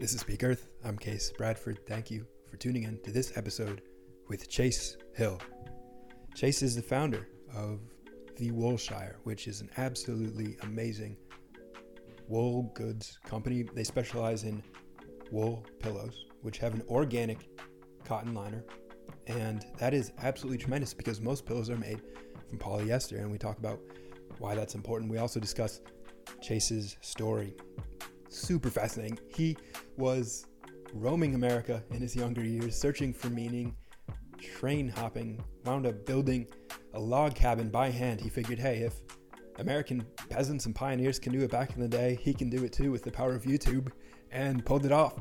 This is Peak Earth. I'm Case Bradford. Thank you for tuning in to this episode with Chase Hill. Chase is the founder of the Woolshire, which is an absolutely amazing wool goods company. They specialize in wool pillows, which have an organic cotton liner. And that is absolutely tremendous because most pillows are made from polyester. And we talk about why that's important. We also discuss Chase's story super fascinating. He was roaming America in his younger years, searching for meaning, train hopping, wound up building a log cabin by hand. He figured, hey, if American peasants and pioneers can do it back in the day, he can do it too with the power of YouTube, and pulled it off.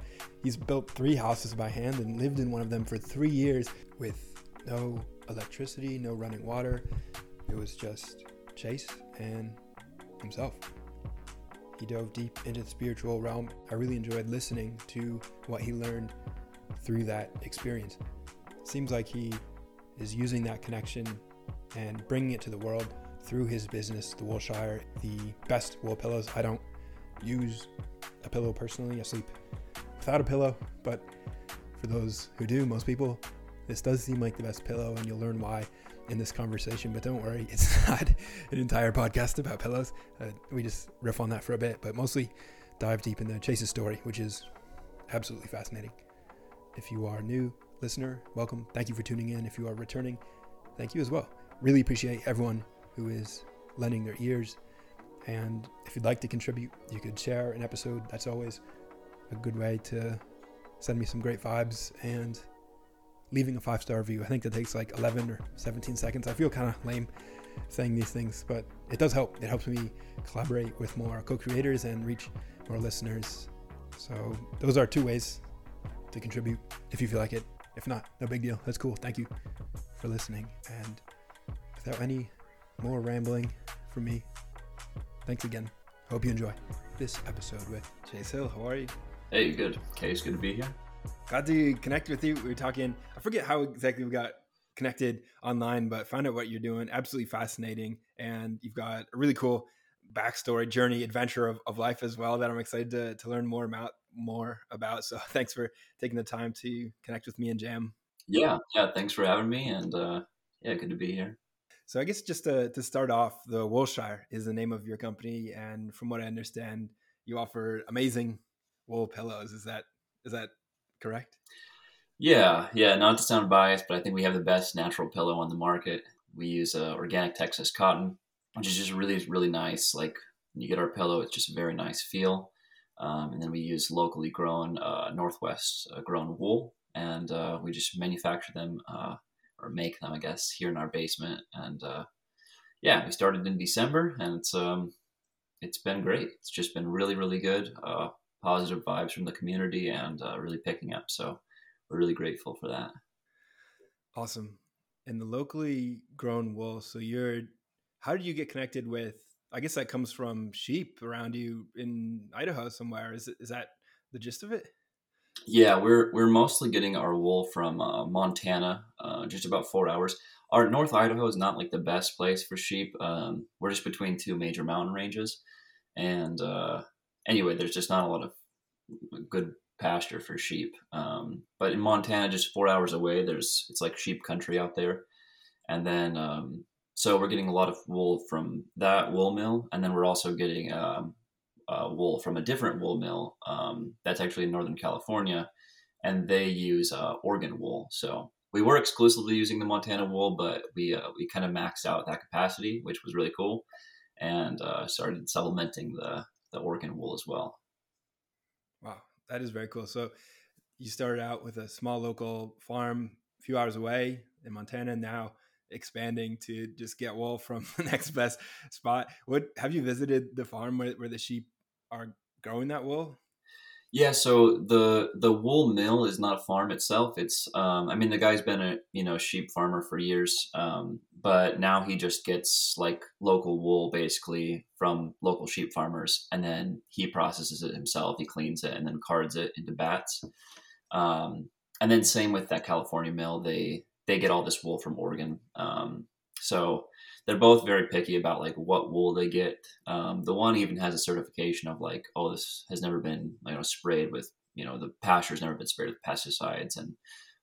He's built three houses by hand and lived in one of them for three years with no electricity, no running water. It was just Chase and himself. He dove deep into the spiritual realm. I really enjoyed listening to what he learned through that experience. Seems like he is using that connection and bringing it to the world through his business, the Woolshire, the best wool pillows. I don't use a pillow personally. I sleep without a pillow, but for those who do, most people, this does seem like the best pillow, and you'll learn why in this conversation, but don't worry, it's not an entire podcast about pillows. Uh, we just riff on that for a bit, but mostly dive deep into Chase's story, which is absolutely fascinating. If you are a new listener, welcome. Thank you for tuning in. If you are returning, thank you as well. Really appreciate everyone who is lending their ears. And if you'd like to contribute, you could share an episode. That's always a good way to send me some great vibes and leaving a five star review. I think that takes like 11 or 17 seconds. I feel kind of lame saying these things, but it does help. It helps me collaborate with more co creators and reach more listeners. So, those are two ways to contribute if you feel like it. If not, no big deal. That's cool. Thank you for listening. And without any more rambling from me, thanks again. Hope you enjoy this episode with Chase Hill. How are you? Hey, good. Case, good to be here. Glad to connect with you. We were talking, I forget how exactly we got connected online, but found out what you're doing. Absolutely fascinating. And you've got a really cool backstory, journey, adventure of, of life as well that I'm excited to, to learn more about more about. So thanks for taking the time to connect with me and Jam. Yeah, yeah, thanks for having me and uh yeah, good to be here. So I guess just to, to start off, the Woolshire is the name of your company, and from what I understand, you offer amazing wool pillows. Is that is that correct? Yeah, yeah. Not to sound biased, but I think we have the best natural pillow on the market. We use uh, organic Texas cotton, which is just really, really nice. Like when you get our pillow, it's just a very nice feel. Um, and then we use locally grown uh, Northwest uh, grown wool, and uh, we just manufacture them uh, or make them, I guess, here in our basement. And uh, yeah, we started in December, and it's um, it's been great. It's just been really, really good positive vibes from the community and uh, really picking up. So we're really grateful for that. Awesome. And the locally grown wool. So you're, how did you get connected with? I guess that comes from sheep around you in Idaho somewhere. Is is that the gist of it? Yeah, we're we're mostly getting our wool from uh, Montana, uh, just about four hours. Our North Idaho is not like the best place for sheep. Um, we're just between two major mountain ranges, and uh, anyway, there's just not a lot of good pasture for sheep. Um, but in Montana, just four hours away, there's it's like sheep country out there, and then um, so we're getting a lot of wool from that wool mill, and then we're also getting um, uh, wool from a different wool mill um, that's actually in Northern California, and they use uh, Oregon wool. So we were exclusively using the Montana wool, but we uh, we kind of maxed out that capacity, which was really cool, and uh, started supplementing the the Oregon wool as well. Wow, that is very cool. So you started out with a small local farm a few hours away in Montana, now expanding to just get wool from the next best spot. What have you visited the farm where, where the sheep are growing that wool? Yeah, so the the wool mill is not a farm itself. It's um, I mean the guy's been a you know sheep farmer for years, um, but now he just gets like local wool basically from local sheep farmers, and then he processes it himself. He cleans it and then cards it into bats. Um, and then same with that California mill, they they get all this wool from Oregon. Um, so they're both very picky about like what wool they get. Um, the one even has a certification of like, oh, this has never been you know sprayed with you know the pasture's never been sprayed with pesticides and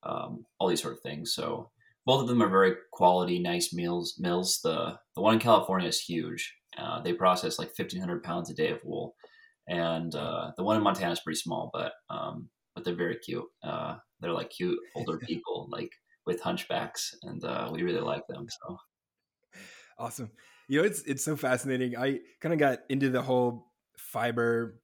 um, all these sort of things. So both of them are very quality, nice meals mills. The the one in California is huge. Uh, they process like 1,500 pounds a day of wool, and uh, the one in Montana is pretty small, but um, but they're very cute. Uh, they're like cute older people, like with hunchbacks, and uh, we really like them. So awesome. You know, it's it's so fascinating. I kind of got into the whole fiber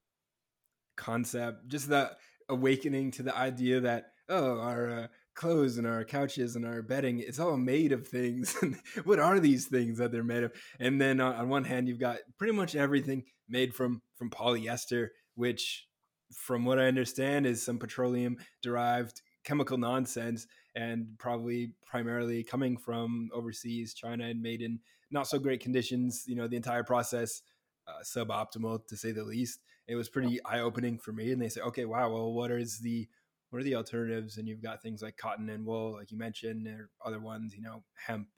concept, just the awakening to the idea that oh, our uh, clothes and our couches and our bedding it's all made of things what are these things that they're made of and then uh, on one hand you've got pretty much everything made from from polyester which from what i understand is some petroleum derived chemical nonsense and probably primarily coming from overseas china and made in not so great conditions you know the entire process uh, suboptimal to say the least it was pretty eye-opening for me and they say okay wow well what is the what are the alternatives? And you've got things like cotton and wool, like you mentioned, or other ones, you know, hemp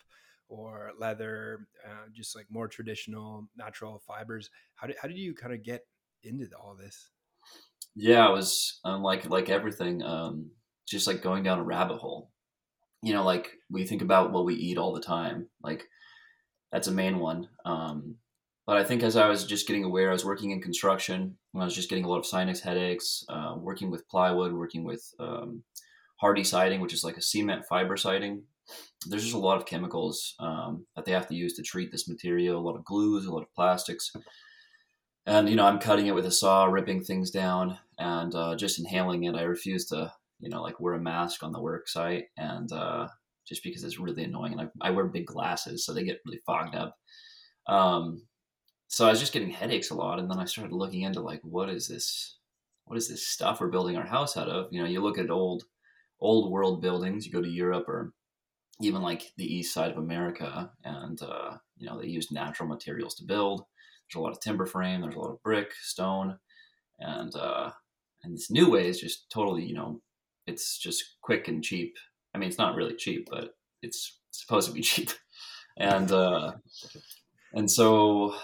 or leather, uh, just like more traditional natural fibers. How did how did you kind of get into all this? Yeah, it was um, like like everything, um, just like going down a rabbit hole. You know, like we think about what we eat all the time. Like that's a main one. Um, but I think as I was just getting aware, I was working in construction when I was just getting a lot of sinus headaches, uh, working with plywood, working with um, Hardie siding, which is like a cement fiber siding. There's just a lot of chemicals um, that they have to use to treat this material, a lot of glues, a lot of plastics. And, you know, I'm cutting it with a saw, ripping things down, and uh, just inhaling it. I refuse to, you know, like wear a mask on the work site. And uh, just because it's really annoying. And I, I wear big glasses, so they get really fogged up. Um, so I was just getting headaches a lot, and then I started looking into like, what is this? What is this stuff we're building our house out of? You know, you look at old, old world buildings. You go to Europe or even like the east side of America, and uh, you know they use natural materials to build. There's a lot of timber frame. There's a lot of brick, stone, and uh, and this new way is just totally, you know, it's just quick and cheap. I mean, it's not really cheap, but it's supposed to be cheap, and uh, and so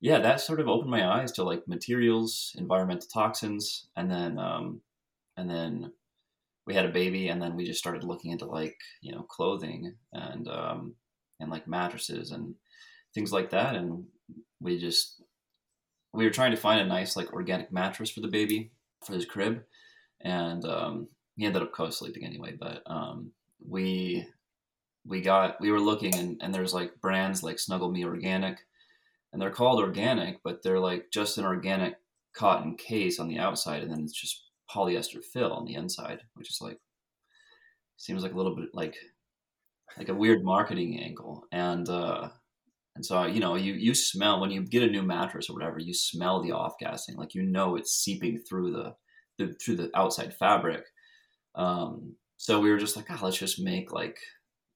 yeah, that sort of opened my eyes to like materials, environmental toxins, and then um, and then we had a baby, and then we just started looking into like you know clothing and um, and like mattresses and things like that, and we just we were trying to find a nice like organic mattress for the baby for his crib, and um, he ended up co-sleeping anyway, but um, we we got we were looking and, and there's like brands like Snuggle Me Organic and they're called organic, but they're like just an organic cotton case on the outside, and then it's just polyester fill on the inside, which is like seems like a little bit like like a weird marketing angle. And uh, and so you know you you smell when you get a new mattress or whatever, you smell the off gassing, like you know it's seeping through the, the through the outside fabric. Um, so we were just like, oh, let's just make like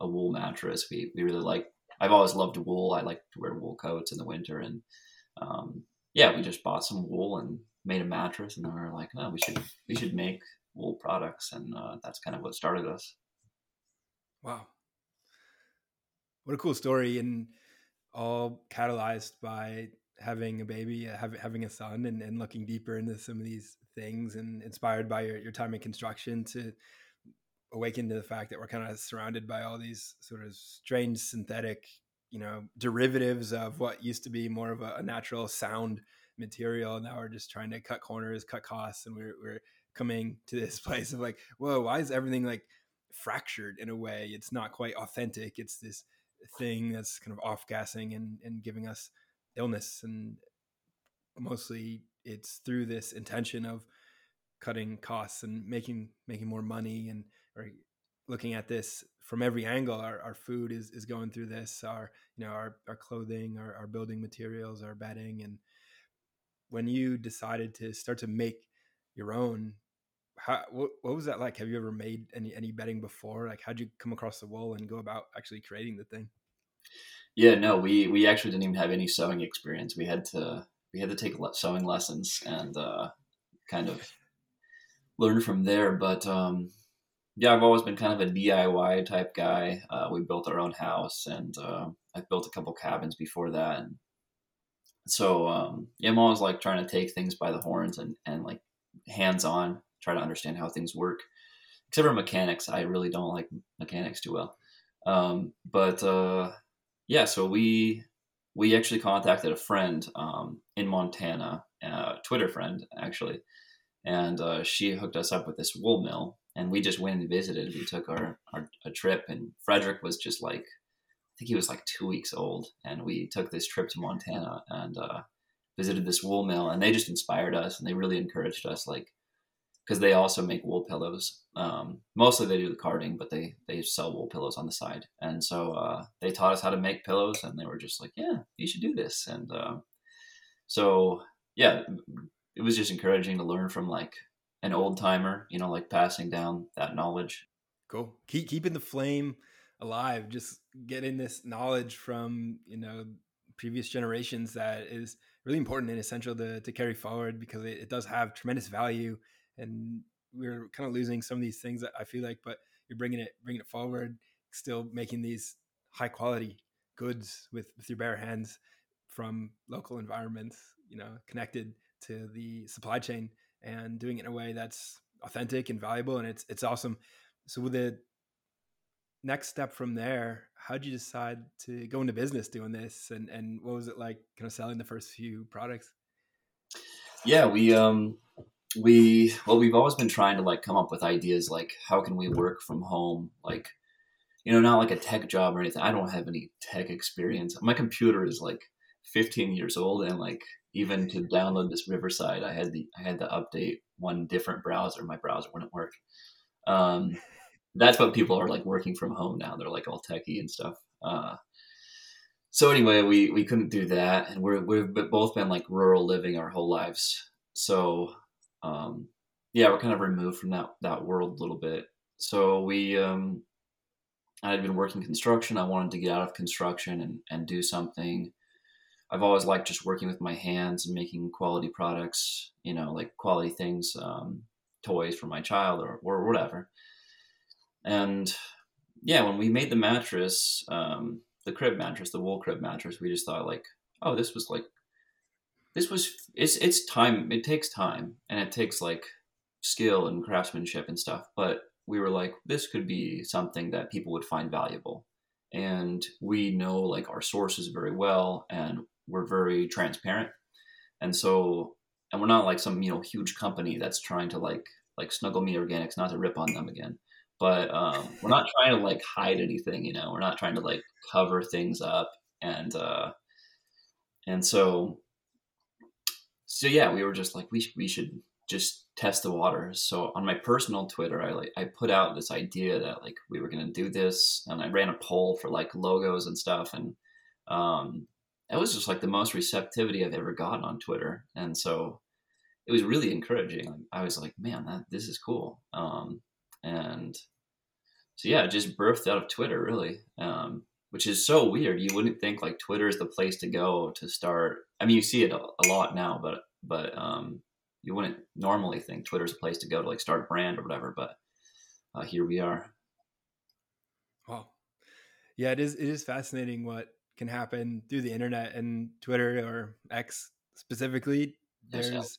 a wool mattress. We we really like I've always loved wool. I like to wear wool coats in the winter, and um, yeah, we just bought some wool and made a mattress, and then we were like, oh, we should we should make wool products, and uh, that's kind of what started us. Wow, what a cool story, and all catalyzed by having a baby, uh, having a son, and, and looking deeper into some of these things, and inspired by your, your time in construction to awaken to the fact that we're kind of surrounded by all these sort of strange synthetic you know derivatives of what used to be more of a, a natural sound material. Now we're just trying to cut corners cut costs and we're, we're coming to this place of like whoa why is everything like fractured in a way? It's not quite authentic. It's this thing that's kind of off gassing and, and giving us illness and mostly it's through this intention of cutting costs and making making more money and or looking at this from every angle our, our food is, is going through this our you know our, our clothing our, our building materials our bedding. And when you decided to start to make your own how what, what was that like? Have you ever made any any bedding before? Like how'd you come across the wool and go about actually creating the thing? Yeah no we we actually didn't even have any sewing experience. We had to we had to take sewing lessons and uh, kind of learn from there but um yeah, I've always been kind of a DIY type guy. Uh, we built our own house, and uh, I've built a couple cabins before that. And so, um, yeah, I'm always like trying to take things by the horns and and like hands on. try to understand how things work. Except for mechanics, I really don't like mechanics too well. Um, but uh, yeah, so we we actually contacted a friend um, in Montana, a Twitter friend actually, and uh, she hooked us up with this wool mill, and we just went and visited. We took our, our a trip, and Frederick was just like, I think he was like two weeks old, and we took this trip to Montana and uh, visited this wool mill, and they just inspired us, and they really encouraged us, like because they also make wool pillows. Um, mostly they do the carding, but they they sell wool pillows on the side. And so uh, they taught us how to make pillows, and they were just like, "Yeah, you should do this." And uh, so yeah, it was just encouraging to learn from like an old timer, you know, like passing down that knowledge. Cool. Keep keeping the flame alive, just getting this knowledge from you know previous generations that is really important and essential to, to carry forward because it, it does have tremendous value and we're kind of losing some of these things that I feel like, but you're bringing it, bringing it forward, still making these high quality goods with, with your bare hands from local environments, you know, connected to the supply chain and doing it in a way that's authentic and valuable. And it's, it's awesome. So with the next step from there, how did you decide to go into business doing this? And, and what was it like kind of selling the first few products? Yeah, we, um, we well we've always been trying to like come up with ideas like how can we work from home? Like you know not like a tech job or anything. I don't have any tech experience. My computer is like 15 years old and like even to download this riverside i had the i had to update one different browser. My browser wouldn't work. Um that's what people are like working from home now. They're like all techy and stuff. Uh so anyway we we couldn't do that. And we're we've both been like rural living our whole lives. So um, yeah, we're kind of removed from that that world a little bit. So we, um, I had been working construction. I wanted to get out of construction and and do something. I've always liked just working with my hands and making quality products. You know, like quality things, um, toys for my child or or whatever. And yeah, when we made the mattress, um, the crib mattress, the wool crib mattress, we just thought like, oh, this was like this was it's it's time it takes time and it takes like skill and craftsmanship and stuff but we were like this could be something that people would find valuable. And we know like our sources very well and we're very transparent. And so and we're not like some you know huge company that's trying to like like snuggle me organics not to rip on them again. But um, we're not trying to like hide anything you know? We're not trying to like cover things up and uh and so so yeah, we were just like we we should just test the water. So on my personal Twitter, I like I put out this idea that like we were gonna do this, and I ran a poll for like logos and stuff, and um, it was just like the most receptivity I've ever gotten on Twitter, and so it was really encouraging. I was like, man, that this is cool, um, and so yeah, it just birthed out of Twitter really. Um, which is so weird. You wouldn't think like Twitter is the place to go to start. I mean, you see it a, lot now, but but um, you wouldn't normally think Twitter's a place to go to like start a brand or whatever. But uh, here we are. Wow, yeah, it is. It is fascinating what can happen through the internet and Twitter or X specifically. There's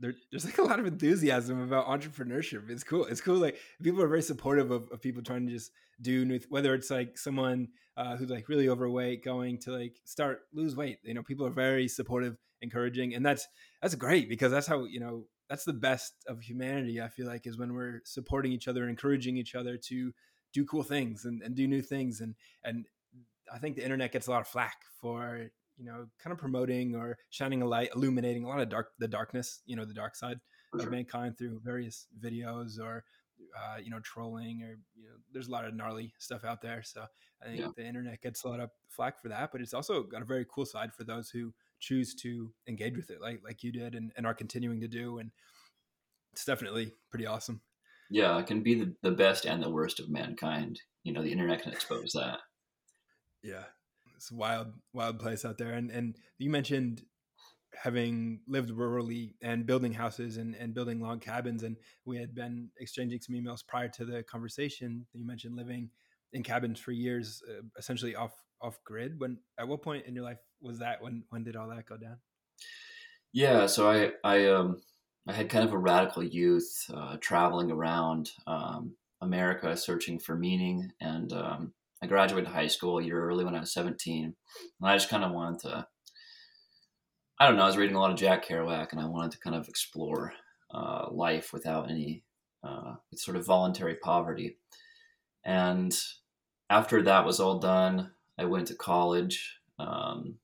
there, there's like a lot of enthusiasm about entrepreneurship. It's cool. It's cool. Like people are very supportive of, of people trying to just do new, whether it's like someone uh, who's like really overweight going to like start lose weight. You know, people are very supportive, encouraging, and that's that's great because that's how you know that's the best of humanity. I feel like is when we're supporting each other, encouraging each other to do cool things and, and do new things, and and I think the internet gets a lot of flack for you know, kind of promoting or shining a light, illuminating a lot of dark, the darkness, you know, the dark side sure. of mankind through various videos or, uh, you know, trolling or, you know, there's a lot of gnarly stuff out there. So I think yeah. the internet gets a lot of flack for that, but it's also got a very cool side for those who choose to engage with it, like, like you did and, and are continuing to do. And it's definitely pretty awesome. Yeah, it can be the, the best and the worst of mankind. You know, the internet can expose that. Yeah, it's wild, wild place out there. And and you mentioned having lived rurally and building houses and, and building log cabins. And we had been exchanging some emails prior to the conversation. You mentioned living in cabins for years uh, essentially off off grid. When at what point in your life was that? When when did all that go down? Yeah so i i um I had kind of a radical youth, uh, traveling around um, America, searching for meaning, and um, I graduated high school a year early when I was 17, and I just kind of wanted to. I don't know. I was reading a lot of Jack Kerouac, and I wanted to kind of explore uh, life without any uh, sort of voluntary poverty. And after that was all done, I went to college. Um,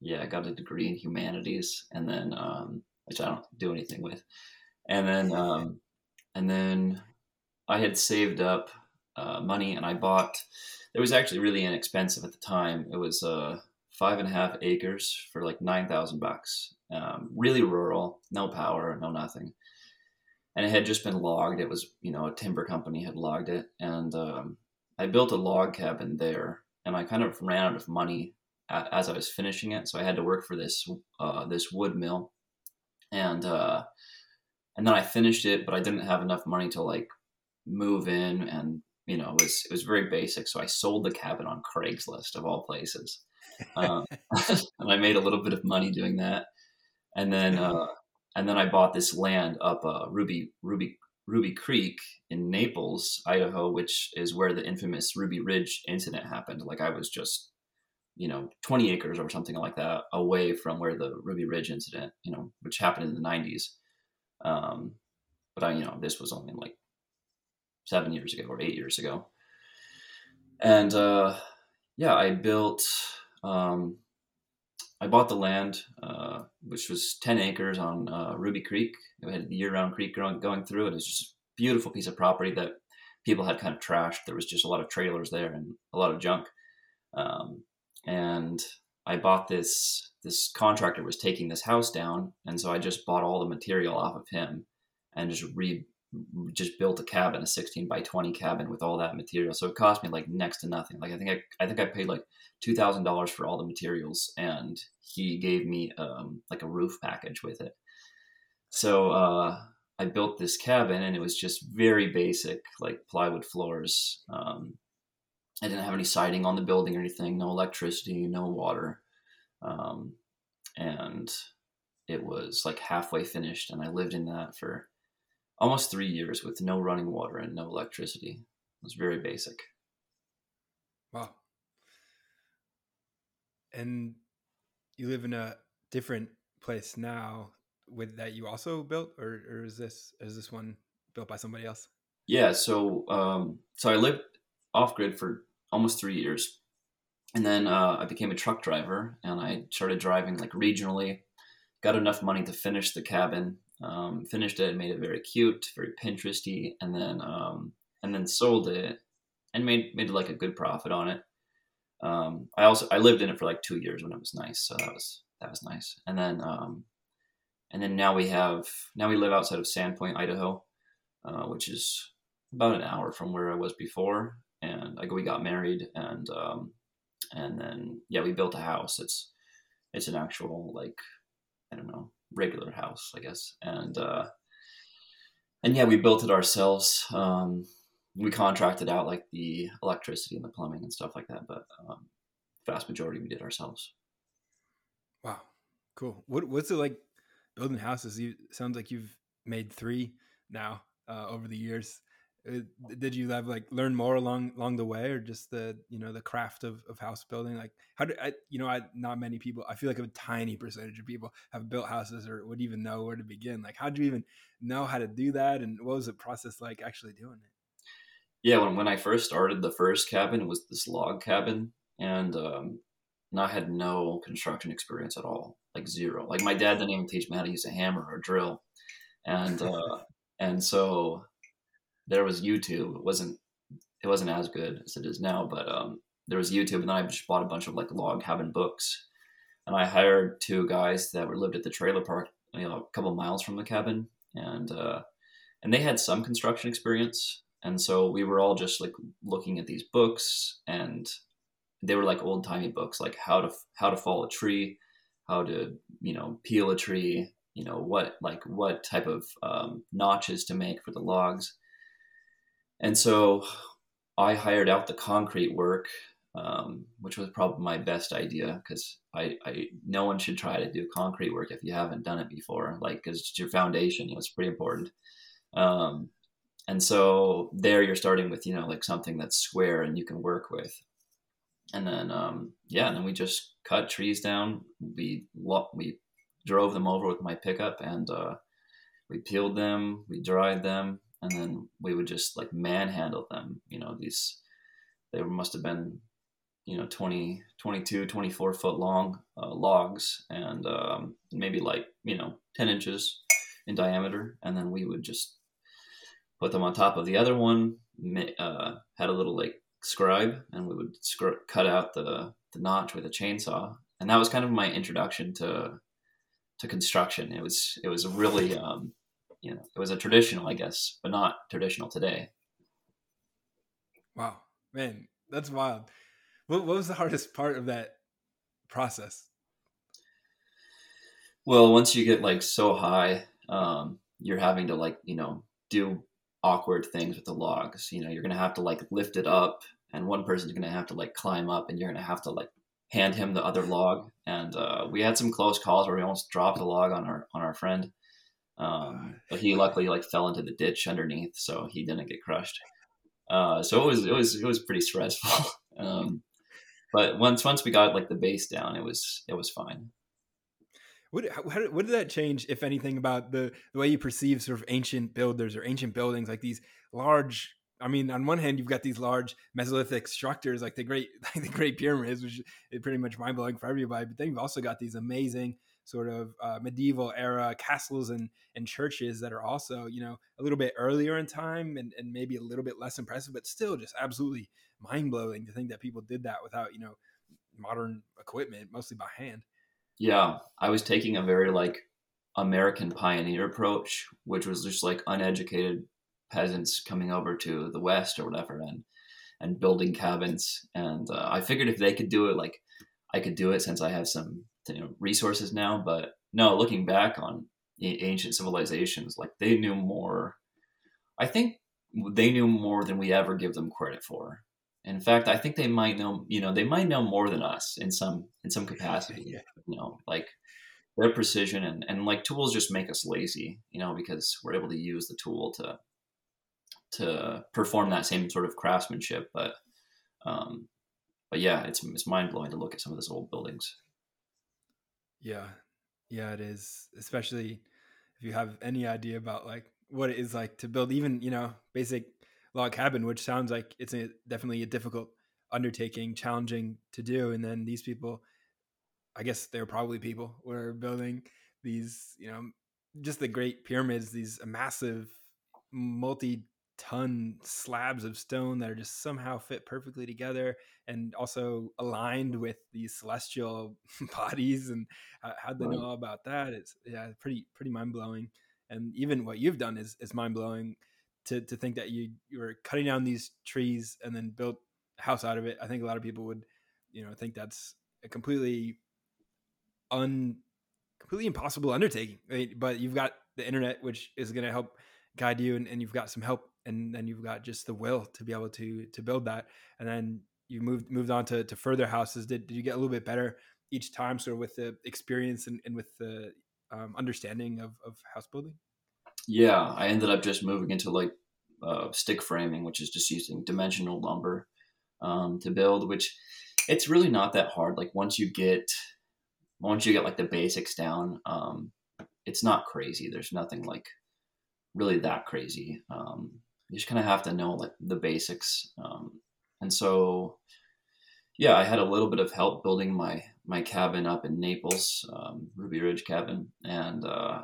yeah, I got a degree in humanities, and then um, which I don't do anything with, and then um, and then I had saved up uh, money, and I bought. It was actually really inexpensive at the time. It was uh, five and a half acres for like nine thousand bucks. Um, really rural, no power, no nothing, and it had just been logged. It was you know a timber company had logged it, and um, I built a log cabin there, and I kind of ran out of money as I was finishing it, so I had to work for this uh, this wood mill, and uh, and then I finished it, but I didn't have enough money to like move in, and you know it was it was very basic, so I sold the cabin on Craigslist of all places, um, and I made a little bit of money doing that, and then uh, and then I bought this land up uh, Ruby Ruby Ruby Creek in Naples, Idaho, which is where the infamous Ruby Ridge incident happened. Like I was just you know 20 acres or something like that away from where the Ruby Ridge incident, you know, which happened in the 90s. Um, but I, you know, this was only like seven years ago or eight years ago, and uh, yeah, I built. Um, I bought the land, uh, which was 10 acres on uh, Ruby Creek. It had a year-round creek going, going through it. It was just a beautiful piece of property that people had kind of trashed. There was just a lot of trailers there and a lot of junk. Um, and I bought this this contractor was taking this house down, and so I just bought all the material off of him and just re just built a cabin, a 16 by 20 cabin with all that material. So it cost me like next to nothing. Like I think I, I think I paid like two thousand dollars for all the materials, and he gave me um, like a roof package with it. So uh, I built this cabin, and it was just very basic, like plywood floors, um, I didn't have any siding on the building or anything, no electricity, no water. Um, and it was like halfway finished, and I lived in that for almost three years with no running water and no electricity. It was very basic. Wow. And you live in a different place now with that you also built or, or is this is this one built by somebody else? Yeah, so um so I lived off grid for almost three years. And then uh, I became a truck driver and I started driving like regionally. Got enough money to finish the cabin, um, finished it, made it very cute, very Pinteresty, and then um, and then sold it and made made like a good profit on it. Um, I also I lived in it for like two years when it was nice, so that was that was nice. And then um, and then now we have now we live outside of Sandpoint, Idaho, uh, which is about an hour from where I was before and like we got married and um and then yeah we built a house it's it's an actual like i don't know regular house i guess. And uh and yeah we built it ourselves. Um we contracted out like the electricity and the plumbing and stuff like that but um vast majority we did ourselves. Wow. Cool. What what's it like building houses? You sounds like you've made three now uh, over the years did you have like learn more along along the way or just the you know the craft of, of house building? Like how do i you know i not many people i feel like a tiny percentage of people have built houses or would even know where to begin. Like how do you even know how to do that? And what was the process like actually doing it? Yeah when, when i first started the first cabin it was this log cabin and um and i had no construction experience at all like zero. Like my dad didn't even teach me how to use a hammer or drill. And uh and so there was YouTube. It wasn't it wasn't as good as it is now, but um, there was YouTube, and then I just bought a bunch of like log cabin books, and I hired two guys that were lived at the trailer park, you know, a couple miles from the cabin, and uh, and they had some construction experience, and so we were all just like looking at these books, and they were like old timey books, like how to how to fall a tree, how to you know peel a tree, you know what like what type of um, notches to make for the logs and so I hired out the concrete work um, which was probably my best idea because I, I no one should try to do concrete work if you haven't done it before, like because it's your foundation. You know, it's pretty important. Um, and so there you're starting with you know like something that's square and you can work with and then um, yeah and then we just cut trees down we we drove them over with my pickup and uh, we peeled them we dried them and then we would just like manhandle them you know these they must have been you know 20 22 24 foot long uh, logs and um, maybe like you know 10 inches in diameter and then we would just put them on top of the other one, uh, had a little like scribe, and we would scr- cut out the the notch with a chainsaw, and that was kind of my introduction to to construction. It was it was really um, you know it was a traditional, I guess, but not traditional today. Wow, man, that's wild. What, what was the hardest part of that process? Well, once you get like so high, um, you're having to like you know do awkward things with the logs. You know, you're gonna have to like lift it up, and one person's gonna have to like climb up, and you're gonna have to like hand him the other log. And uh, we had some close calls where we almost dropped a log on our on our friend, um, but he luckily like fell into the ditch underneath, so he didn't get crushed. Uh, so it was it was it was pretty stressful. um, but once once we got like the base down, it was it was fine. What, how, what did that change, if anything, about the, the way you perceive sort of ancient builders or ancient buildings, like these large? I mean, on one hand, you've got these large Mesolithic structures, like the great, like the Great Pyramids, which is pretty much mind blowing for everybody. But then you've also got these amazing sort of uh, medieval era castles and and churches that are also, you know, a little bit earlier in time and, and maybe a little bit less impressive, but still just absolutely mind blowing to think that people did that without, you know, modern equipment, mostly by hand. Yeah, I was taking a very like American pioneer approach, which was just like uneducated peasants coming over to the West or whatever, and and building cabins. And uh, I figured if they could do it, like I could do it since I have some you know, resources now. But no, looking back on ancient civilizations, like they knew more. I think they knew more than we ever give them credit for. In fact, I think they might know, you know, they might know more than us in some in some capacity. yeah. You know, like their precision and, and like tools just make us lazy, you know, because we're able to use the tool to to perform that same sort of craftsmanship. But um but yeah, it's it's mind blowing to look at some of those old buildings. Yeah. Yeah, it is. Especially if you have any idea about like what it is like to build even, you know, basic log cabin, which sounds like it's a, definitely a difficult undertaking, challenging to do. And then these people, I guess they're probably people were building these, you know, just the great pyramids, these massive multi ton slabs of stone that are just somehow fit perfectly together and also aligned with these celestial bodies and how'd they know all about that it's yeah pretty pretty mind-blowing and even what you've done is is mind-blowing to to think that you you were cutting down these trees and then built a house out of it. I think a lot of people would, you know, think that's a completely un completely impossible undertaking. Right? But you've got the internet, which is going to help guide you, and, and you've got some help, and then you've got just the will to be able to to build that. And then you moved moved on to, to further houses. Did did you get a little bit better each time, sort of with the experience and, and with the um, understanding of, of house building? Yeah, I ended up just moving into like uh, stick framing, which is just using dimensional lumber um, to build. Which it's really not that hard. Like once you get once you get like the basics down, um, it's not crazy. There's nothing like really that crazy. Um, you just kind of have to know like the basics. Um, and so, yeah, I had a little bit of help building my my cabin up in Naples, um, Ruby Ridge cabin, and uh,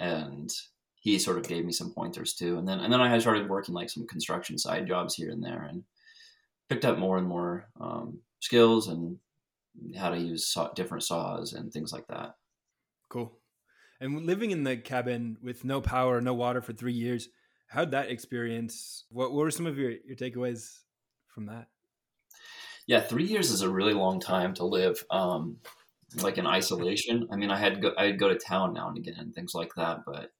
and he sort of gave me some pointers too. And then and then I started working like some construction side jobs here and there, and picked up more and more um, skills and how to use saw, different saws and things like that. Cool. And living in the cabin with no power, no water for three years, how'd that experience? What, what were some of your, your takeaways from that? Yeah, three years is a really long time to live, um, like in isolation. I mean, I had go, I'd go to town now and again and things like that, but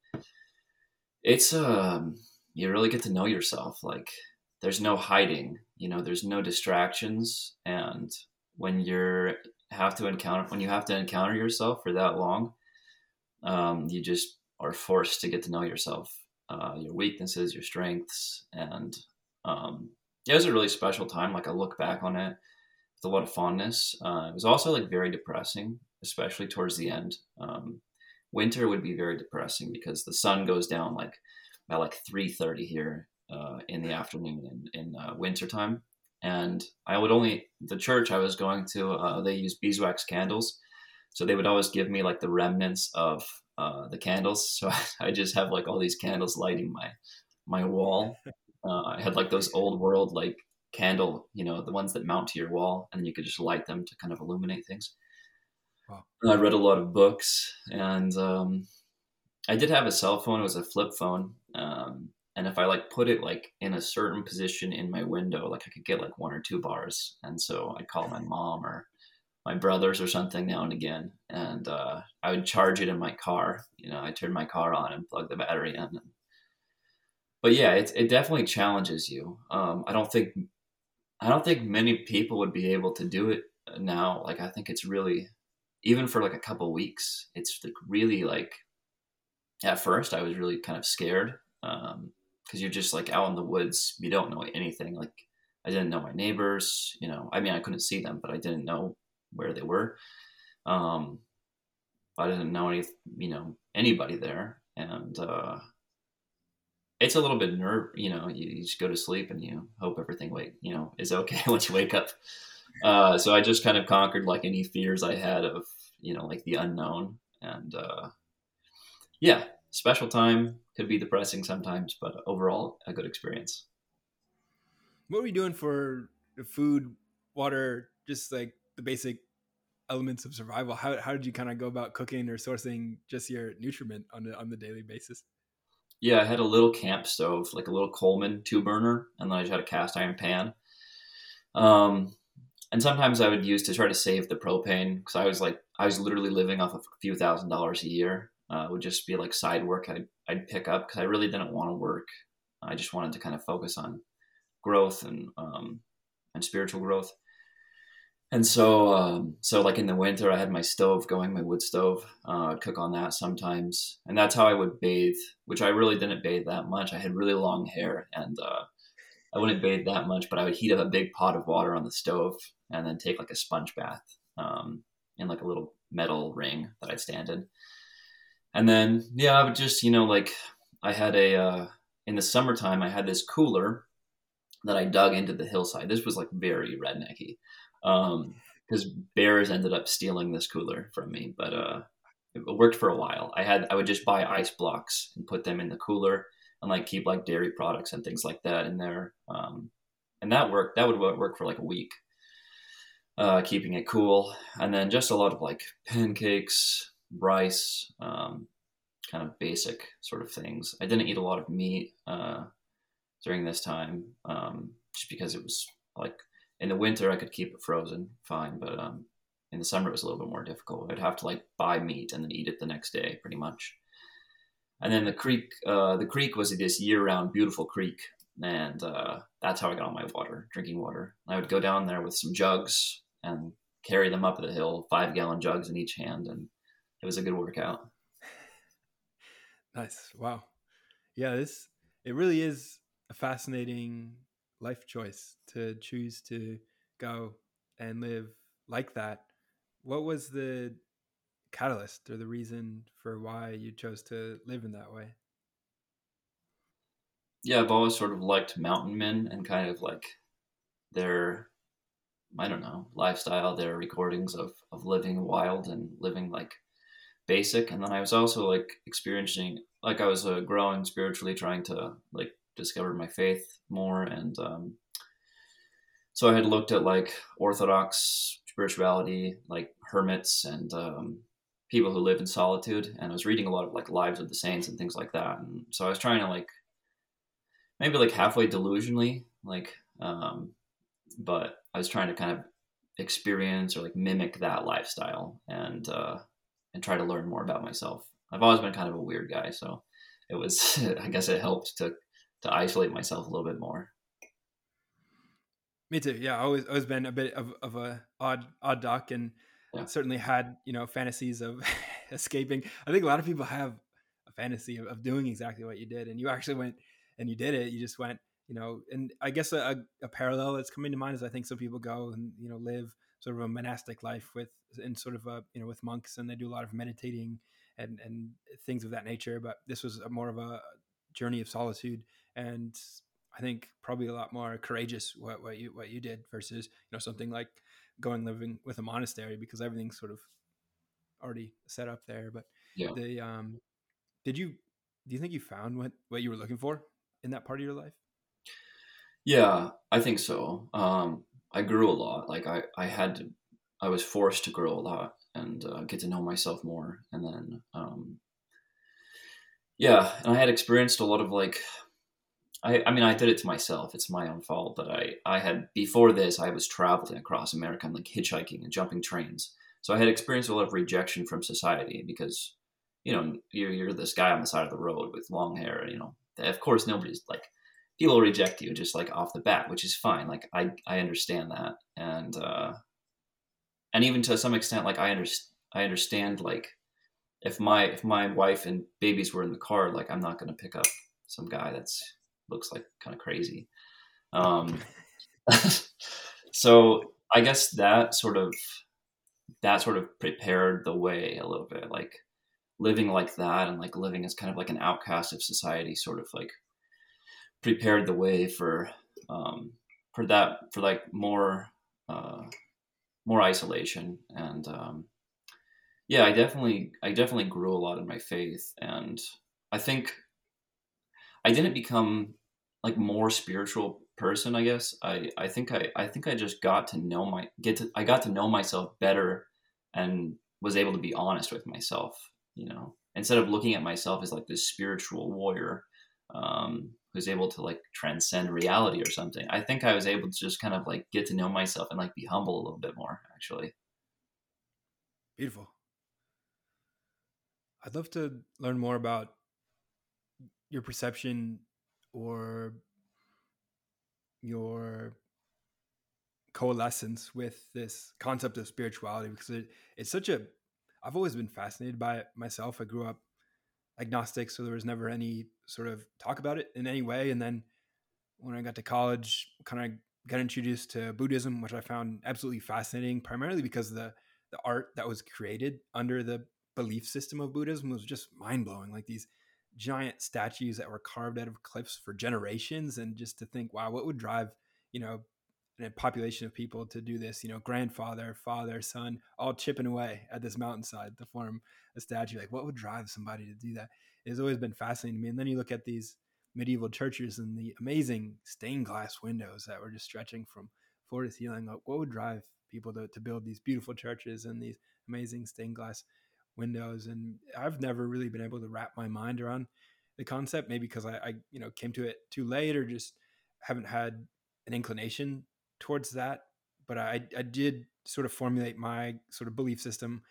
it's um you really get to know yourself like there's no hiding. You know, there's no distractions, and when you're have to encounter when you have to encounter yourself for that long, um, you just are forced to get to know yourself, uh, your weaknesses, your strengths, and um, it was a really special time. Like I look back on it with a lot of fondness. Uh, it was also like very depressing, especially towards the end. Um, winter would be very depressing because the sun goes down like by like 3.30 here uh, in the afternoon in, in uh, winter time and i would only the church i was going to uh, they use beeswax candles so they would always give me like the remnants of uh, the candles so i just have like all these candles lighting my my wall uh, i had like those old world like candle you know the ones that mount to your wall and then you could just light them to kind of illuminate things Wow. I read a lot of books, and um, I did have a cell phone. It was a flip phone, um, and if I like put it like in a certain position in my window, like I could get like one or two bars. And so I'd call my mom or my brothers or something now and again, and uh, I would charge it in my car. You know, I turn my car on and plug the battery in. But yeah, it it definitely challenges you. Um, I don't think I don't think many people would be able to do it now. Like I think it's really even for like a couple weeks, it's like really like at first I was really kind of scared because um, you're just like out in the woods, you don't know anything. Like I didn't know my neighbors, you know. I mean, I couldn't see them, but I didn't know where they were. Um, I didn't know any, you know, anybody there, and uh, it's a little bit nerve. You know, you, you just go to sleep and you hope everything wake, you know, is okay once you wake up. Uh, so I just kind of conquered like any fears I had of, you know, like the unknown. And uh, yeah, special time could be depressing sometimes, but overall, a good experience. What were you doing for food, water, just like the basic elements of survival? How, how did you kind of go about cooking or sourcing just your nutriment on the, on the daily basis? Yeah, I had a little camp stove, like a little Coleman two burner, and then I just had a cast iron pan. Um, and sometimes I would use to try to save the propane because I was like I was literally living off of a few thousand dollars a year. Uh, would just be like side work I'd I'd pick up because I really didn't want to work. I just wanted to kind of focus on growth and um, and spiritual growth. And so, um, so like in the winter, I had my stove going, my wood stove. Uh, I'd cook on that sometimes, and that's how I would bathe. Which I really didn't bathe that much. I had really long hair, and uh, I wouldn't bathe that much, but I would heat up a big pot of water on the stove and then take like a sponge bath um, in like a little metal ring that I'd stand in. And then, yeah, I would just, you know, like I had a, uh, in the summertime, I had this cooler that I dug into the hillside. This was like very rednecky because um, bears ended up stealing this cooler from me, but uh, it worked for a while. I had, I would just buy ice blocks and put them in the cooler and like keep like dairy products and things like that in there. Um, and that worked. That would work for like a week, uh, keeping it cool. And then just a lot of like pancakes, rice, um, kind of basic sort of things. I didn't eat a lot of meat uh, during this time, um, just because it was like in the winter I could keep it frozen fine, but um, in the summer it was a little bit more difficult. I'd have to like buy meat and then eat it the next day, pretty much. And then the creek uh, the creek was this year-round beautiful creek and uh, that's how i got all my water drinking water. I would go down there with some jugs and carry them up the hill five gallon jugs in each hand and it was a good workout. Nice. Wow. Yeah this it really is a fascinating life choice to choose to go and live like that what was the catalyst or the reason for why you chose to live in that way? Yeah, I've always sort of liked mountain men and kind of like their, I don't know, lifestyle, their recordings of, of living wild and living like basic. And then I was also like experiencing, like I was uh, growing spiritually, trying to like discover my faith more. And um, so I had looked at like Orthodox spirituality, like hermits and um, people who live in solitude and I was reading a lot of like lives of the saints and things like that. And so I was trying to like maybe like halfway delusionally, like um but I was trying to kind of experience or like mimic that lifestyle and uh and try to learn more about myself. I've always been kind of a weird guy, so it was I guess it helped to to isolate myself a little bit more. Me too. Yeah, I always always been a bit of, of a odd odd duck, and yeah. certainly had you know fantasies of escaping. I think a lot of people have a fantasy of, of, doing exactly what you did, and you actually went and you did it. You just went, you know. And I guess a, a parallel that's coming to mind is I think some people go and you know live sort of a monastic life with in sort of a you know with monks, and they do a lot of meditating and and things of that nature. But this was more of a journey of solitude, and I think probably a lot more courageous what, what you what you did versus you know something like going living with a monastery because everything's sort of already set up there. But yeah, the um, did you do you think you found what what you were looking for in that part of your life? Yeah, I think so. Um, I grew a lot. Like I I had to, I was forced to grow a lot and uh, get to know myself more, and then um, yeah, and I had experienced a lot of like I, I mean, I did it to myself. It's my own fault. But I, I had before this, I was traveling across America, and like hitchhiking and jumping trains. So I had experienced a lot of rejection from society because, you know, you're, you're this guy on the side of the road with long hair. And, you know, of course, nobody's like people reject you just like off the bat, which is fine. Like I, I understand that, and uh, and even to some extent, like I understand, I understand like if my if my wife and babies were in the car, like I'm not going to pick up some guy that's looks like kind of crazy. Um, so I guess that sort of that sort of prepared the way a little bit, like living like that and like living as kind of like an outcast of society, sort of like prepared the way for um, for that for like more uh, more isolation and um, yeah, I definitely I definitely grew a lot in my faith and I think I didn't become like more spiritual person, I guess. I, I think I, I think I just got to know my get to I got to know myself better and was able to be honest with myself, you know. Instead of looking at myself as like this spiritual warrior um, who's able to like transcend reality or something. I think I was able to just kind of like get to know myself and like be humble a little bit more actually. Beautiful. I'd love to learn more about your perception or your coalescence with this concept of spirituality? Because it, it's such a i've always been fascinated by it myself. I grew up agnostic so there was never any sort of talk about it in any way. And then when i got to college kind of got introduced to buddhism which i found absolutely fascinating primarily because the the art that was created under the belief system of buddhism was just mind-blowing. Like these giant statues that were carved out of cliffs for generations and just to think wow what would drive you know a population of people to do this? You know grandfather father son all chipping away at this mountainside to form a statue. Like what would drive somebody to do that? It's always been fascinating to me. And then you look at these medieval churches and the amazing stained glass windows that were just stretching from floor to ceiling. Like what would drive people to, to build these beautiful churches and these amazing stained glass windows and i've never really been able to wrap my mind around the concept maybe because I, I, you know came to it too late or just haven't had an inclination towards that. But i i did sort of formulate my sort of belief system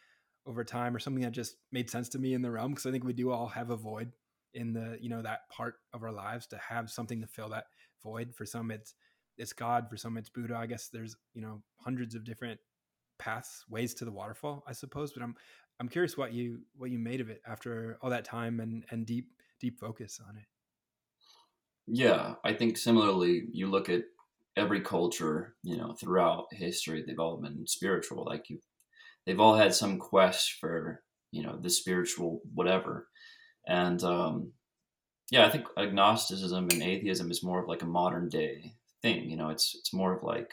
over time or something that just made sense to me in the realm because i think we do all have a void in the you know that part of our lives to have something to fill that void. For some it's it's god for some it's buddha. I guess there's you know hundreds of different paths ways to the waterfall i suppose but i'm I'm curious what you what you made of it after all that time and and deep deep focus on it. Yeah, I think similarly, you look at every culture, you know, throughout history, they've all been spiritual. Like you, they've all had some quest for you know the spiritual whatever, and um, yeah, I think agnosticism and atheism is more of like a modern day thing. You know, it's it's more of like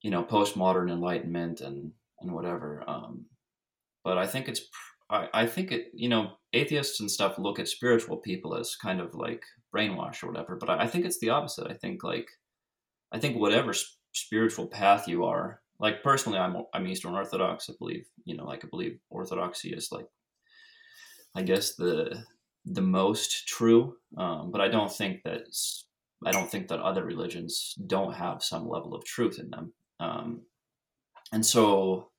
you know postmodern enlightenment and and whatever. Um, but I think it's I, I think it you know atheists and stuff look at spiritual people as kind of like brainwash or whatever, but I, I think it's the opposite. I think like I think whatever sp- spiritual path you are, like personally, I'm I'm Eastern Orthodox. I believe you know like I believe Orthodoxy is like I guess the the most true, um, but I don't think that I don't think that other religions don't have some level of truth in them. Um, and so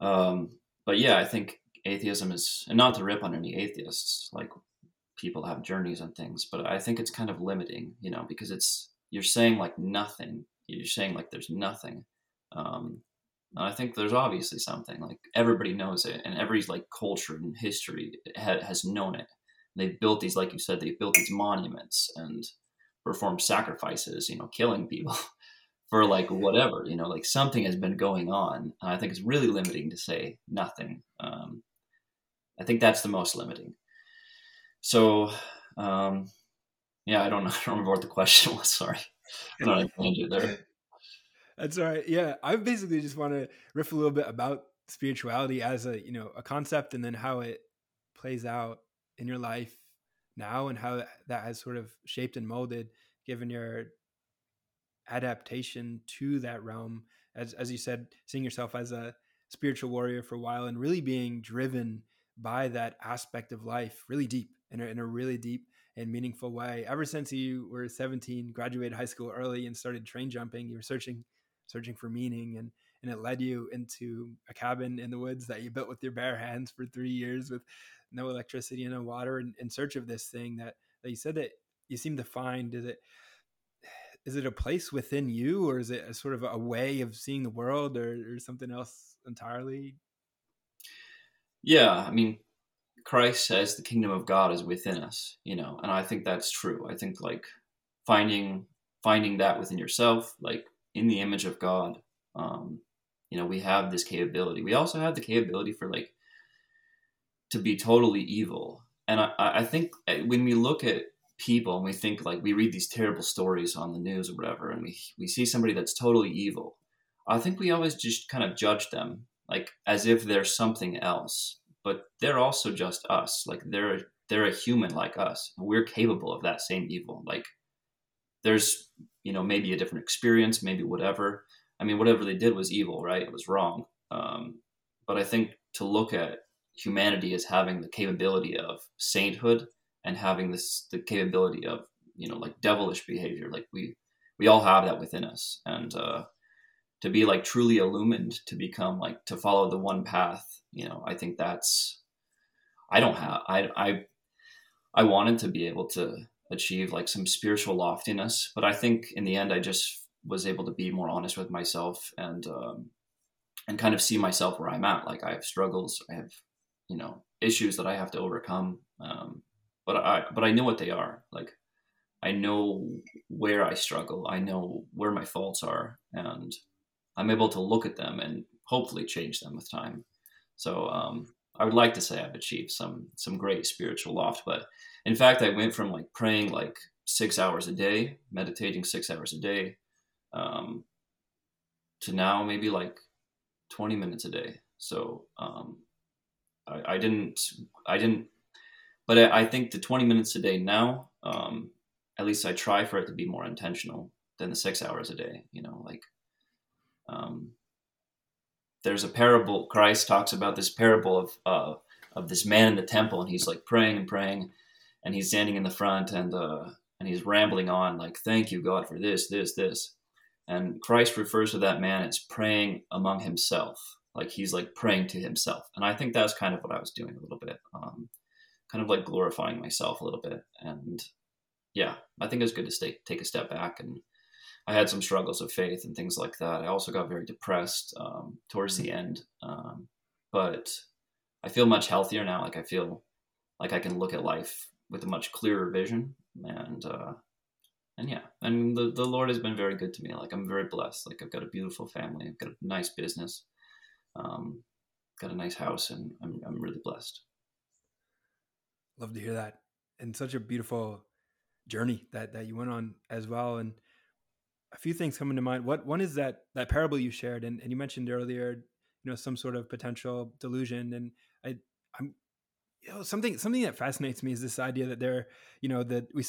um, but yeah, I think atheism is, and not to rip on any atheists, like people have journeys and things, but I think it's kind of limiting, you know, because it's, you're saying like nothing you're saying like there's nothing. Um, and I think there's obviously something like everybody knows it, and every like culture and history ha- has known it. They built these, like you said, they built these monuments and performed sacrifices, you know, killing people for like whatever, you know, like something has been going on. And I think it's really limiting to say nothing. Um, I think that's the most limiting. So, um, yeah, I don't know. I don't remember what the question was. Sorry, I don't you there. That's all right. Yeah, I basically just want to riff a little bit about spirituality as a you know a concept, and then how it plays out in your life now, and how that has sort of shaped and molded, given your adaptation to that realm. As as you said, seeing yourself as a spiritual warrior for a while, and really being driven by that aspect of life, really deep in a, in a really deep and meaningful way. Ever since you were 17, graduated high school early, and started train jumping, you were searching searching for meaning and and it led you into a cabin in the woods that you built with your bare hands for three years with no electricity and no water in, in search of this thing that, that you said that you seem to find is it is it a place within you or is it a sort of a way of seeing the world or, or something else entirely yeah i mean christ says the kingdom of god is within us you know and i think that's true i think like finding finding that within yourself like in the image of God, um, you know, we have this capability. We also have the capability for like to be totally evil. And I, I think uh, when we look at people and we think like we read these terrible stories on the news or whatever, and we we see somebody that's totally evil, I think we always just kind of judge them like as if they're something else. But they're also just us. Like they're they're a human like us. We're capable of that same evil. Like there's you know maybe a different experience maybe whatever i mean whatever they did was evil right it was wrong um, but i think to look at humanity as having the capability of sainthood and having this the capability of you know like devilish behavior like we we all have that within us and uh to be like truly illumined to become like to follow the one path you know i think that's i don't have i i i wanted to be able to achieve like some spiritual loftiness. But I think in the end, I just was able to be more honest with myself and um, and kind of see myself where I'm at. Like I have struggles, I have you know issues that I have to overcome. Um, but I but I know what they are. Like I know where I struggle. I know where my faults are, and I'm able to look at them and hopefully change them with time. So um, I would like to say I've achieved some some great spiritual loft, but in fact, I went from like praying like six hours a day, meditating six hours a day, um, to now maybe like 20 minutes a day. So um, I, I, didn't, I didn't, but I, think the 20 minutes a day now, um, at least I try for it to be more intentional than the six hours a day. You know, like um, there's a parable. Christ talks about this parable of uh, of this man in the temple, and he's like praying and praying, and he's standing in the front and uh, and he's rambling on like, "Thank you, God, for this, this, this." And Christ refers to that man as praying among himself, like he's like praying to himself. And I think that's kind of what I was doing a little bit, um, kind of like glorifying myself a little bit. And yeah, I think it's good to stay, take a step back. And I had some struggles of faith and things like that. I also got very depressed um, towards the end, um, but I feel much healthier now. Like I feel like I can look at life with a much clearer vision. And uh and yeah. And the, the lord has been very good to me. Like i'm very blessed. Like i've got a beautiful family. I've got a nice business. Um got a nice house. And i'm, I'm really blessed love to hear that. And such a beautiful journey that that you went on as well. And a few things coming to mind. What one is that that parable you shared and, and you mentioned earlier you know some sort of potential delusion. And i i'm you know something something that fascinates me is this idea that there you know that we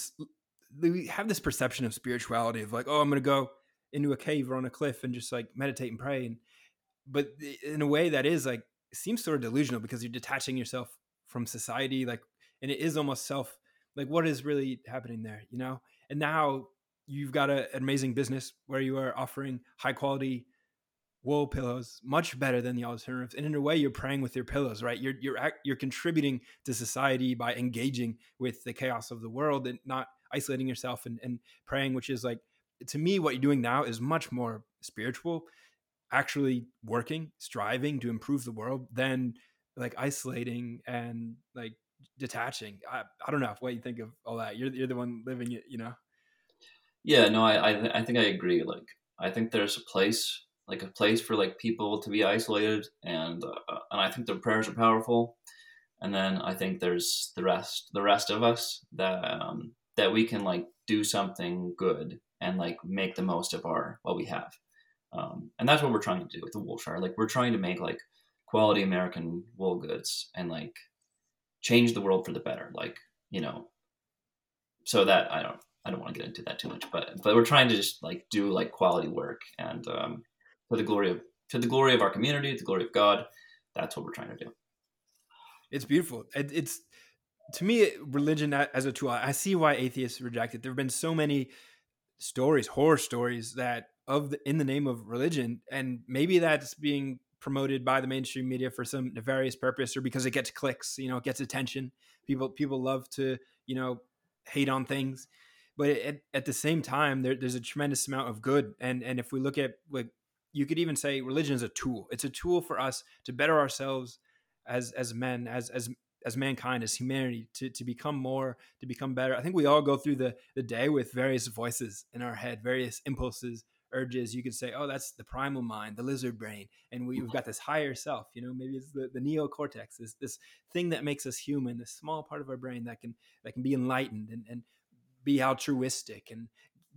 we have this perception of spirituality of like oh i'm gonna go into a cave or on a cliff and just like meditate and pray. And but in a way that is like seems sort of delusional because you're detaching yourself from society. Like and it is almost self like what is really happening there you know? And now you've got a, an amazing business where you are offering high quality wool pillows much better than the alternatives and in a way you're praying with your pillows right? You're you're you're contributing to society by engaging with the chaos of the world and not isolating yourself and, and praying which is like to me, what you're doing now is much more spiritual, actually working, striving to improve the world than like isolating and like detaching. I, I don't know what you think of all that. You're, you're the one living it, you know? Yeah, no, I, I, I think I agree. Like, I think there's a place, like a place for like people to be isolated and, uh, and I think their prayers are powerful. And then I think there's the rest, the rest of us that, um, that we can like do something good and like make the most of our what we have. Um, and that's what we're trying to do with the wool Woolshire. Like we're trying to make like quality American wool goods and like change the world for the better. Like you know, so that I don't I don't want to get into that too much, but but we're trying to just like do like quality work and um, for the glory of to the glory of our community, the glory of God. That's what we're trying to do. It's beautiful. It, it's to me religion as a tool. I see why atheists reject it. There have been so many stories, horror stories that of the, in the name of religion, and maybe that's being promoted by the mainstream media for some nefarious purpose or because it gets clicks, you know, it gets attention. People people love to you know hate on things, but at, at the same time, there, there's a tremendous amount of good. And and if we look at like you could even say religion is a tool. It's a tool for us to better ourselves as as men, as as as mankind, as humanity, to, to become more, to become better. I think we all go through the, the day with various voices in our head, various impulses, urges. You could say, oh, that's the primal mind, the lizard brain. And we, have mm-hmm. got this higher self, you know, maybe it's the, the neocortex, this, this thing that makes us human, this small part of our brain that can, that can be enlightened and, and be altruistic and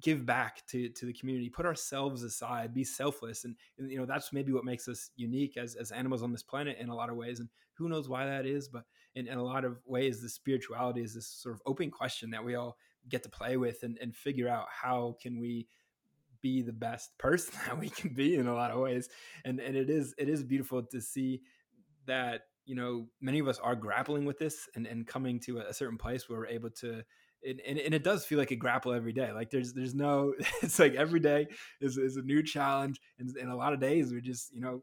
give back to, to the community, put ourselves aside, be selfless. And, and, you know, that's maybe what makes us unique as, as animals on this planet in a lot of ways. And who knows why that is, but in, in a lot of ways, the spirituality is this sort of open question that we all get to play with and, and figure out how can we be the best person that we can be in a lot of ways. And and it is it is beautiful to see that you know many of us are grappling with this and, and coming to a, certain place where we're able to and, and, and, it does feel like a grapple every day. Like there's there's no it's like every day is, is a new challenge and, and a lot of days we're just, you know,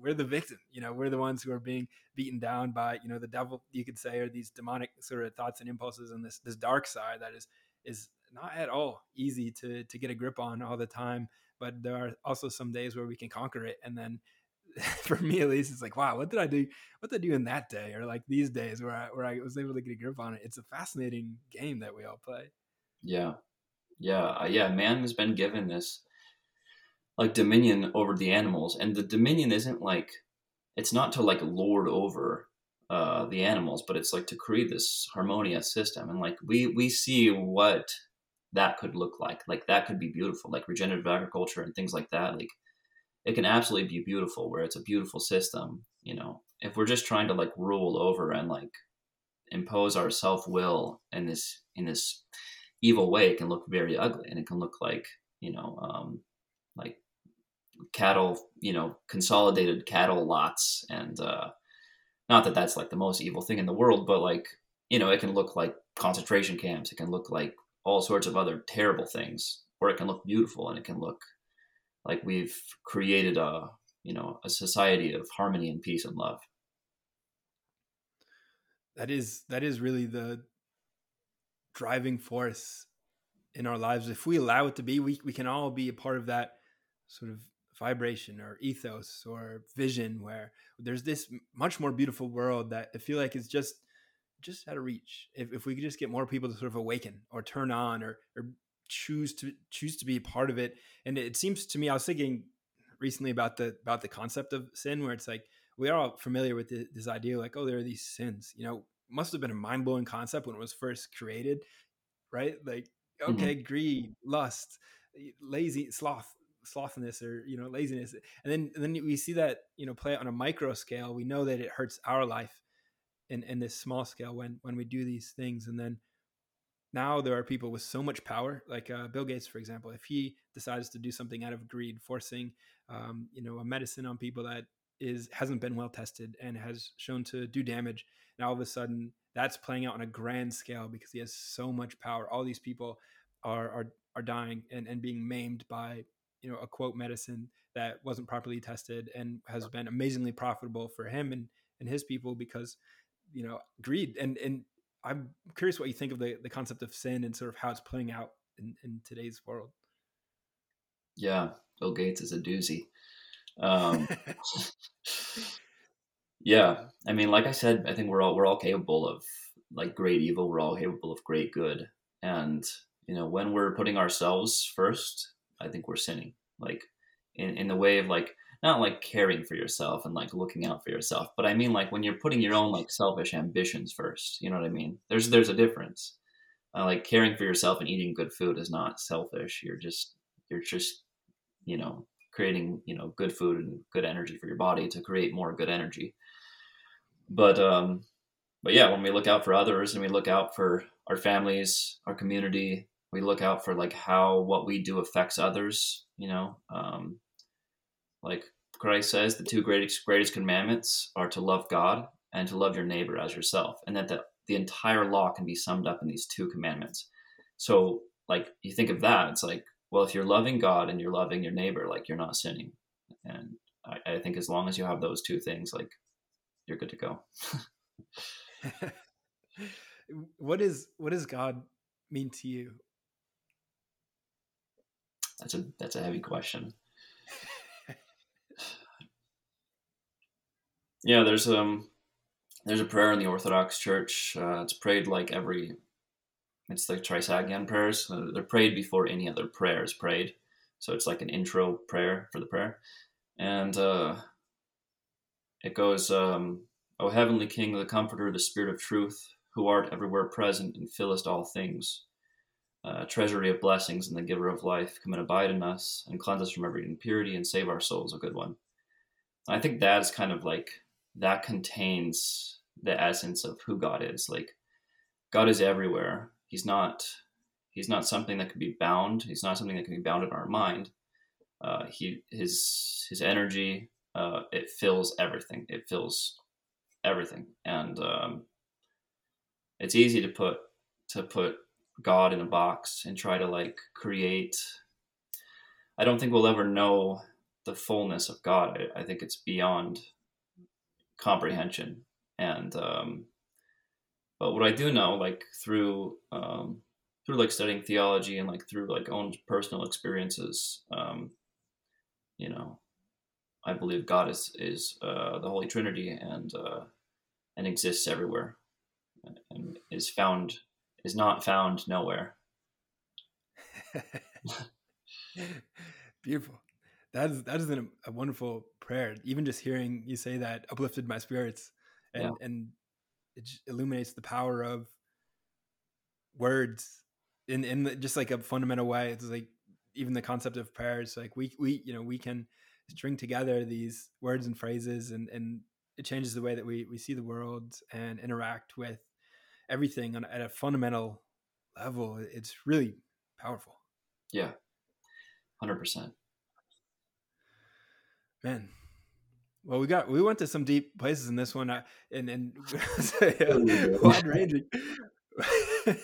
we're the victim, you know, we're the ones who are being beaten down by, you know, the devil you could say or these demonic sort of thoughts and impulses and this this dark side that is is not at all easy to to get a grip on all the time. But there are also some days where we can conquer it and then for me at least, it's like, wow, what did I do? What did I do in that day, or like these days where I where I was able to get a grip on it? It's a fascinating game that we all play. Yeah, yeah, uh, yeah. Man has been given this like dominion over the animals, and the dominion isn't like it's not to like lord over uh, the animals, but it's like to create this harmonious system, and like we we see what that could look like. Like that could be beautiful, like regenerative agriculture and things like that. Like it can absolutely be beautiful where it's a beautiful system you know if we're just trying to like rule over and like impose our self-will in this in this evil way it can look very ugly and it can look like you know um like cattle you know consolidated cattle lots and uh not that that's like the most evil thing in the world but like you know it can look like concentration camps it can look like all sorts of other terrible things or it can look beautiful and it can look like we've created a you know a society of harmony and peace and love. That is that is really the driving force in our lives. If we allow it to be we, we can all be a part of that sort of vibration or ethos or vision where there's this much more beautiful world that i feel like is just just out of reach. If, if we could just get more people to sort of awaken or turn on or, or choose to choose to be a part of it. And it seems to me i was thinking recently about the about the concept of sin where it's like we are all familiar with the, this idea like oh there are these sins you know? Must have been a mind-blowing concept when it was first created right? Like okay mm-hmm. greed lust lazy sloth slothness or you know laziness. And then and then we see that you know play on a micro scale. We know that it hurts our life in in this small scale when when we do these things and then now there are people with so much power, like uh, Bill Gates, for example. If he decides to do something out of greed, forcing um, you know a medicine on people that is hasn't been well tested and has shown to do damage, now all of a sudden that's playing out on a grand scale because he has so much power. All these people are are are dying and, and being maimed by you know a quote medicine that wasn't properly tested and has been amazingly profitable for him and and his people because you know greed and and I'm curious what you think of the, the concept of sin and sort of how it's playing out in, in today's world. Yeah, Bill Gates is a doozy. Um, yeah, I mean, like I said, I think we're all we're all capable of like great evil. We're all capable of great good, and you know, when we're putting ourselves first, I think we're sinning. Like in in the way of like not like caring for yourself and like looking out for yourself, but I mean like when you're putting your own like selfish ambitions first. You know what I mean? There's there's a difference. Uh, like caring for yourself and eating good food is not selfish. You're just you're just you know creating you know good food and good energy for your body to create more good energy. But um, but yeah, when we look out for others and we look out for our families, our community, we look out for like how what we do affects others. You know, um, like Christ says, the two greatest greatest commandments are to love God and to love your neighbor as yourself, and that the the entire law can be summed up in these two commandments. So, like you think of that, it's like well, if you're loving God and you're loving your neighbor, like you're not sinning. And I, I think as long as you have those two things, like you're good to go. what is what does God mean to you? That's a that's a heavy question. Yeah, there's um there's a prayer in the Orthodox Church. Uh, it's prayed like every it's the Trisagion prayers. Uh, they're prayed before any other prayer is prayed. So it's like an intro prayer for the prayer. And uh, it goes, um, O heavenly King, the Comforter, the Spirit of truth, who art everywhere present and fillest all things, uh, treasury of blessings and the giver of life, come and abide in us and cleanse us from every impurity and save our souls, a good one. I think that is kind of like, that contains the essence of who God is. Like, God is everywhere he's not he's not something that can be bound. He's not something that can be bound in our mind. Uh, he his his energy uh, it fills everything. It fills everything, and um, it's easy to put to put God in a box and try to like create. I don't think we'll ever know the fullness of God. I, I think it's beyond comprehension, and um, but what I do know, like through um, through like studying theology and like through like own personal experiences, um, you know, I believe God is is uh, the Holy Trinity and uh, and exists everywhere, and is found is not found nowhere. Beautiful. That is that is a, a wonderful prayer. Even just hearing you say that uplifted my spirits, and yeah. and it illuminates the power of words in in just like a fundamental way. It's like even the concept of prayer. prayers. Like we we you know we can string together these words and phrases, and and it changes the way that we we see the world and interact with everything on at a fundamental level. It's really powerful. Yeah, hundred percent. Man, well, we got we went to some deep places in this one, uh, and and wide ranging,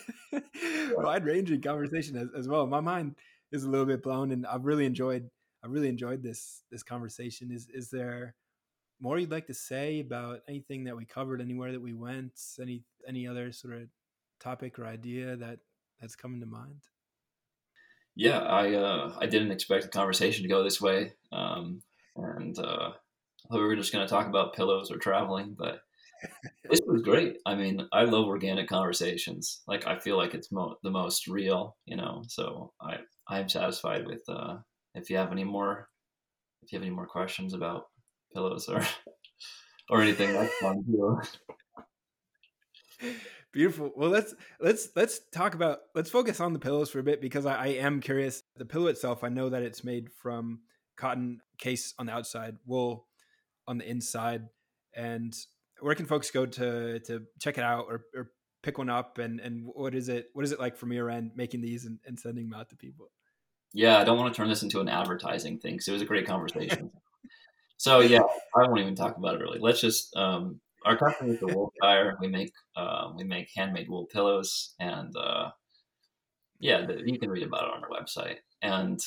wide ranging conversation as, as well. My mind is a little bit blown, and I've really enjoyed I really enjoyed this this conversation. Is is there more you'd like to say about anything that we covered, anywhere that we went, any any other sort of topic or idea that that's coming to mind? Yeah, I uh, I didn't expect the conversation to go this way, um, and uh, we were just going to talk about pillows or traveling, but this was great. I mean, I love organic conversations. Like, I feel like it's mo- the most real, you know. So I I'm satisfied with. Uh, if you have any more, if you have any more questions about pillows or or anything, that's fine too. Beautiful. Well, let's let's let's talk about let's focus on the pillows for a bit because I, I am curious. The pillow itself, I know that it's made from cotton case on the outside, wool on the inside. And where can folks go to to check it out or, or pick one up? And and what is it what is it like from your end making these and, and sending them out to people? Yeah, I don't want to turn this into an advertising thing because it was a great conversation. so yeah, I won't even talk about it really. Let's just um, our company is the Woolshire. We make uh, we make handmade wool pillows, and uh, yeah, you can read about it on our website. And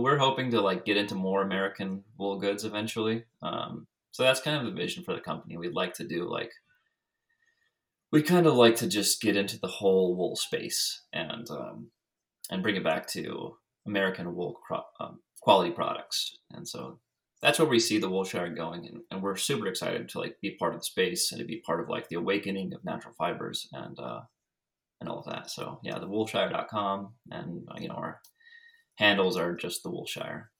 we're hoping to like get into more American wool goods eventually. Um, so that's kind of the vision for the company. We'd like to do like we kind of like to just get into the whole wool space and um, and bring it back to American wool um, quality products. And so that's where we see the wool Woolshire going, and, and, we're super excited to like be part of the space and to be part of like the awakening of natural fibers and uh, and all of that. So yeah, the Woolshire.com and uh, you know our handles are just the Woolshire.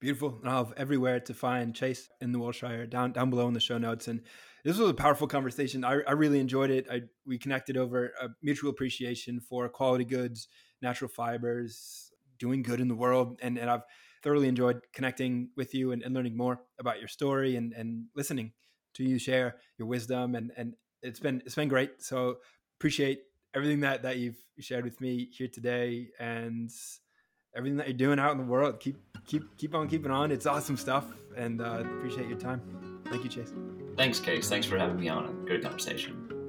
Beautiful. And I'll have everywhere to find Chase in the Woolshire down down below in the show notes. And this was a powerful conversation. I, I really enjoyed it. I, we connected over a mutual appreciation for quality goods, natural fibers, doing good in the world, and and I've thoroughly enjoyed connecting with you and, and learning more about your story and, and listening to you share your wisdom and, and it's been it's been great. So appreciate everything that that you've shared with me here today and everything that you're doing out in the world. Keep keep keep on keeping on. It's awesome stuff and uh, appreciate your time. Thank you, Chase. Thanks, Case. Thanks for having me on. Good conversation.